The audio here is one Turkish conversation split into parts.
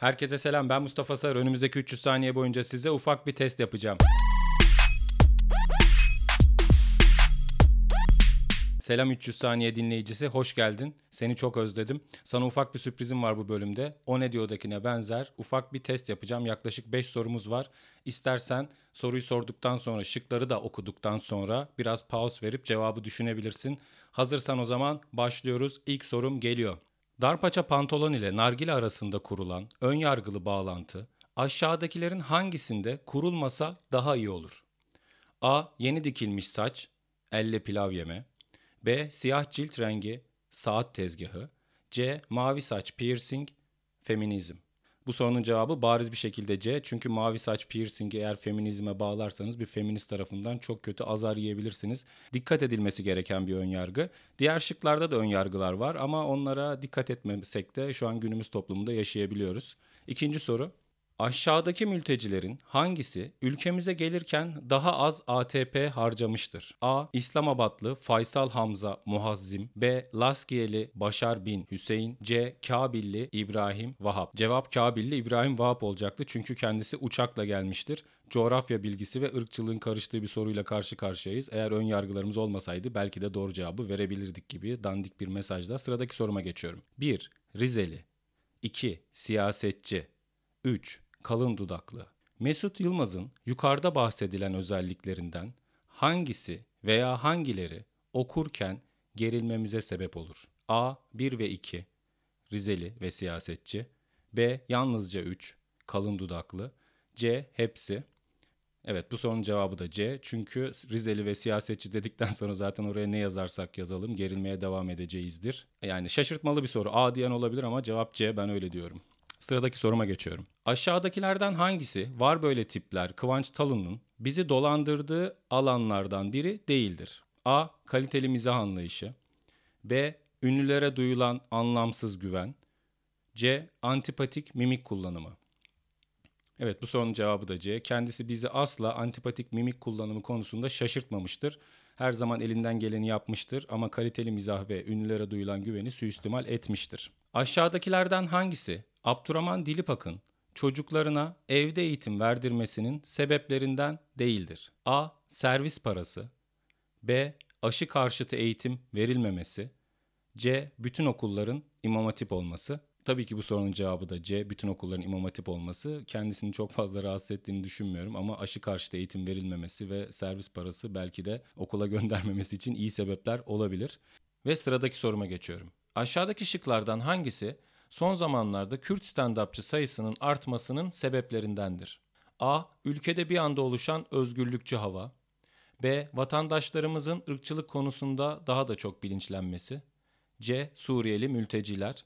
Herkese selam ben Mustafa Sar. Önümüzdeki 300 saniye boyunca size ufak bir test yapacağım. Selam 300 saniye dinleyicisi, hoş geldin. Seni çok özledim. Sana ufak bir sürprizim var bu bölümde. O ne diyordakine benzer ufak bir test yapacağım. Yaklaşık 5 sorumuz var. İstersen soruyu sorduktan sonra, şıkları da okuduktan sonra biraz pause verip cevabı düşünebilirsin. Hazırsan o zaman başlıyoruz. İlk sorum geliyor. Darpaça pantolon ile nargile arasında kurulan ön yargılı bağlantı aşağıdakilerin hangisinde kurulmasa daha iyi olur? A. Yeni dikilmiş saç, elle pilav yeme. B. Siyah cilt rengi, saat tezgahı. C. Mavi saç, piercing, feminizm. Bu sorunun cevabı bariz bir şekilde C. Çünkü mavi saç piercingi eğer feminizme bağlarsanız bir feminist tarafından çok kötü azar yiyebilirsiniz. Dikkat edilmesi gereken bir önyargı. Diğer şıklarda da önyargılar var ama onlara dikkat etmesek de şu an günümüz toplumunda yaşayabiliyoruz. İkinci soru. Aşağıdaki mültecilerin hangisi ülkemize gelirken daha az ATP harcamıştır? A. İslamabadlı Faysal Hamza Muhazzim B. Laskiyeli Başar bin Hüseyin C. Kabilli İbrahim Vahap Cevap Kabilli İbrahim Vahap olacaktı çünkü kendisi uçakla gelmiştir. Coğrafya bilgisi ve ırkçılığın karıştığı bir soruyla karşı karşıyayız. Eğer ön yargılarımız olmasaydı belki de doğru cevabı verebilirdik gibi dandik bir mesajla. Sıradaki soruma geçiyorum. 1. Rizeli 2. Siyasetçi 3 kalın dudaklı. Mesut Yılmaz'ın yukarıda bahsedilen özelliklerinden hangisi veya hangileri okurken gerilmemize sebep olur? A. 1 ve 2 Rizeli ve siyasetçi B. Yalnızca 3 kalın dudaklı C. Hepsi Evet bu sorunun cevabı da C. Çünkü Rizeli ve siyasetçi dedikten sonra zaten oraya ne yazarsak yazalım gerilmeye devam edeceğizdir. Yani şaşırtmalı bir soru. A diyen olabilir ama cevap C ben öyle diyorum. Sıradaki soruma geçiyorum. Aşağıdakilerden hangisi var böyle tipler Kıvanç Talun'un bizi dolandırdığı alanlardan biri değildir? A. Kaliteli mizah anlayışı. B. Ünlülere duyulan anlamsız güven. C. Antipatik mimik kullanımı. Evet bu sorunun cevabı da C. Kendisi bizi asla antipatik mimik kullanımı konusunda şaşırtmamıştır. Her zaman elinden geleni yapmıştır ama kaliteli mizah ve ünlülere duyulan güveni suistimal etmiştir. Aşağıdakilerden hangisi Abdurrahman Dilipak'ın çocuklarına evde eğitim verdirmesinin sebeplerinden değildir. A. Servis parası B. Aşı karşıtı eğitim verilmemesi C. Bütün okulların imam hatip olması Tabii ki bu sorunun cevabı da C. Bütün okulların imam hatip olması. Kendisini çok fazla rahatsız ettiğini düşünmüyorum ama aşı karşıtı eğitim verilmemesi ve servis parası belki de okula göndermemesi için iyi sebepler olabilir. Ve sıradaki soruma geçiyorum. Aşağıdaki şıklardan hangisi son zamanlarda Kürt stand-upçı sayısının artmasının sebeplerindendir. A. Ülkede bir anda oluşan özgürlükçü hava. B. Vatandaşlarımızın ırkçılık konusunda daha da çok bilinçlenmesi. C. Suriyeli mülteciler.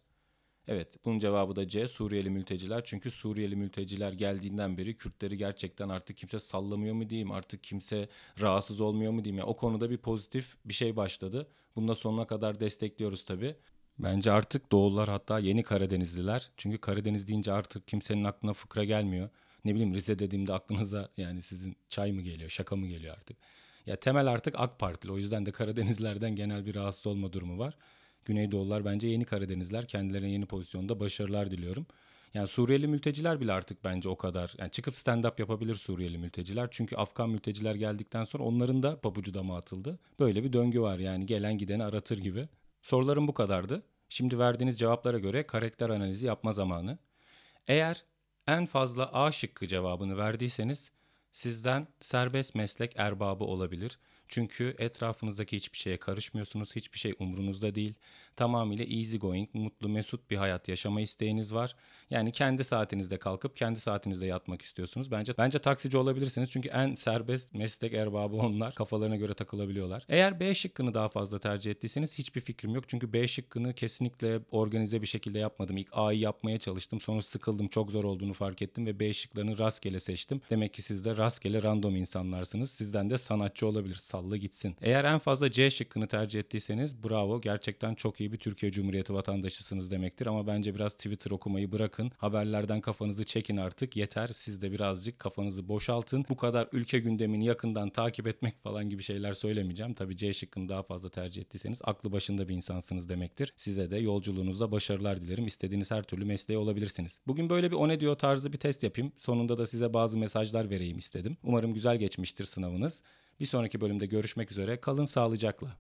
Evet bunun cevabı da C. Suriyeli mülteciler. Çünkü Suriyeli mülteciler geldiğinden beri Kürtleri gerçekten artık kimse sallamıyor mu diyeyim artık kimse rahatsız olmuyor mu diyeyim. Yani o konuda bir pozitif bir şey başladı. Bunu da sonuna kadar destekliyoruz tabii. Bence artık Doğullar hatta yeni Karadenizliler. Çünkü Karadeniz deyince artık kimsenin aklına fıkra gelmiyor. Ne bileyim Rize dediğimde aklınıza yani sizin çay mı geliyor, şaka mı geliyor artık. Ya temel artık AK Partili. O yüzden de Karadenizlerden genel bir rahatsız olma durumu var. Güneydoğullar bence yeni Karadenizler. Kendilerine yeni pozisyonda başarılar diliyorum. Yani Suriyeli mülteciler bile artık bence o kadar. Yani çıkıp stand-up yapabilir Suriyeli mülteciler. Çünkü Afgan mülteciler geldikten sonra onların da pabucu dama atıldı. Böyle bir döngü var yani gelen gideni aratır gibi. Sorularım bu kadardı. Şimdi verdiğiniz cevaplara göre karakter analizi yapma zamanı. Eğer en fazla A şıkkı cevabını verdiyseniz sizden serbest meslek erbabı olabilir. Çünkü etrafınızdaki hiçbir şeye karışmıyorsunuz. Hiçbir şey umrunuzda değil. Tamamıyla easy going, mutlu, mesut bir hayat yaşama isteğiniz var. Yani kendi saatinizde kalkıp kendi saatinizde yatmak istiyorsunuz. Bence bence taksici olabilirsiniz. Çünkü en serbest meslek erbabı onlar. Kafalarına göre takılabiliyorlar. Eğer B şıkkını daha fazla tercih ettiyseniz hiçbir fikrim yok. Çünkü B şıkkını kesinlikle organize bir şekilde yapmadım. İlk A'yı yapmaya çalıştım. Sonra sıkıldım. Çok zor olduğunu fark ettim ve B şıklarını rastgele seçtim. Demek ki siz de rastgele random insanlarsınız. Sizden de sanatçı olabilir salla gitsin. Eğer en fazla C şıkkını tercih ettiyseniz bravo. Gerçekten çok iyi bir Türkiye Cumhuriyeti vatandaşısınız demektir. Ama bence biraz Twitter okumayı bırakın. Haberlerden kafanızı çekin artık. Yeter. Siz de birazcık kafanızı boşaltın. Bu kadar ülke gündemini yakından takip etmek falan gibi şeyler söylemeyeceğim. Tabii C şıkkını daha fazla tercih ettiyseniz aklı başında bir insansınız demektir. Size de yolculuğunuzda başarılar dilerim. İstediğiniz her türlü mesleğe olabilirsiniz. Bugün böyle bir o ne diyor tarzı bir test yapayım. Sonunda da size bazı mesajlar vereyim istedim. Umarım güzel geçmiştir sınavınız. Bir sonraki bölümde görüşmek üzere. Kalın sağlıcakla.